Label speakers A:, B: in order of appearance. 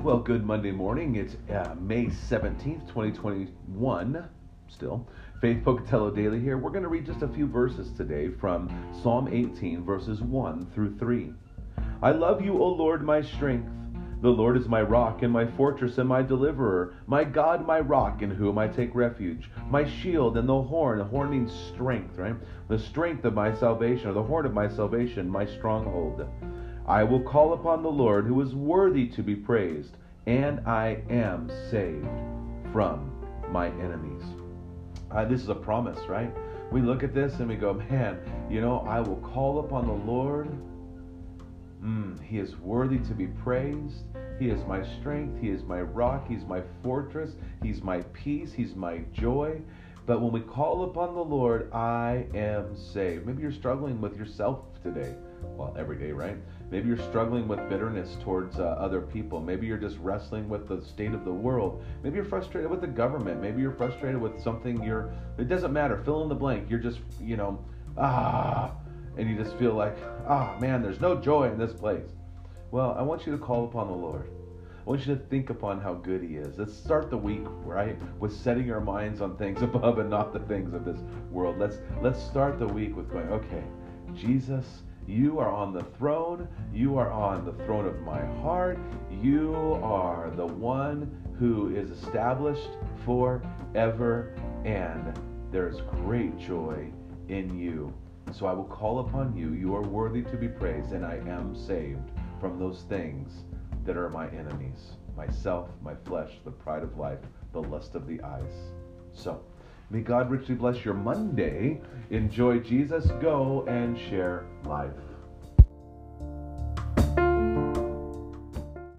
A: Well, good Monday morning. It's uh, May 17th, 2021. Still, Faith Pocatello Daily here. We're going to read just a few verses today from Psalm 18, verses 1 through 3. I love you, O Lord, my strength. The Lord is my rock and my fortress and my deliverer, my God, my rock, in whom I take refuge, my shield and the horn. The horn means strength, right? The strength of my salvation, or the horn of my salvation, my stronghold. I will call upon the Lord, who is worthy to be praised and I am saved from my enemies. Uh, this is a promise, right? We look at this and we go, man, you know, I will call upon the Lord. Mm, he is worthy to be praised. He is my strength. He is my rock. He's my fortress. He's my peace. He's my joy. But when we call upon the Lord, I am saved. Maybe you're struggling with yourself today. Well, every day, right? Maybe you're struggling with bitterness towards uh, other people. Maybe you're just wrestling with the state of the world. Maybe you're frustrated with the government. Maybe you're frustrated with something you're, it doesn't matter. Fill in the blank. You're just, you know, ah, and you just feel like, ah, man, there's no joy in this place. Well, I want you to call upon the Lord. Want you to think upon how good He is. Let's start the week right with setting our minds on things above and not the things of this world. Let's let's start the week with going, okay, Jesus you are on the throne. You are on the throne of my heart. You are the one who is established forever, and there is great joy in you. So I will call upon you. You are worthy to be praised, and I am saved from those things that are my enemies myself, my flesh, the pride of life, the lust of the eyes. So, May God richly bless your Monday. Enjoy Jesus. Go and share life.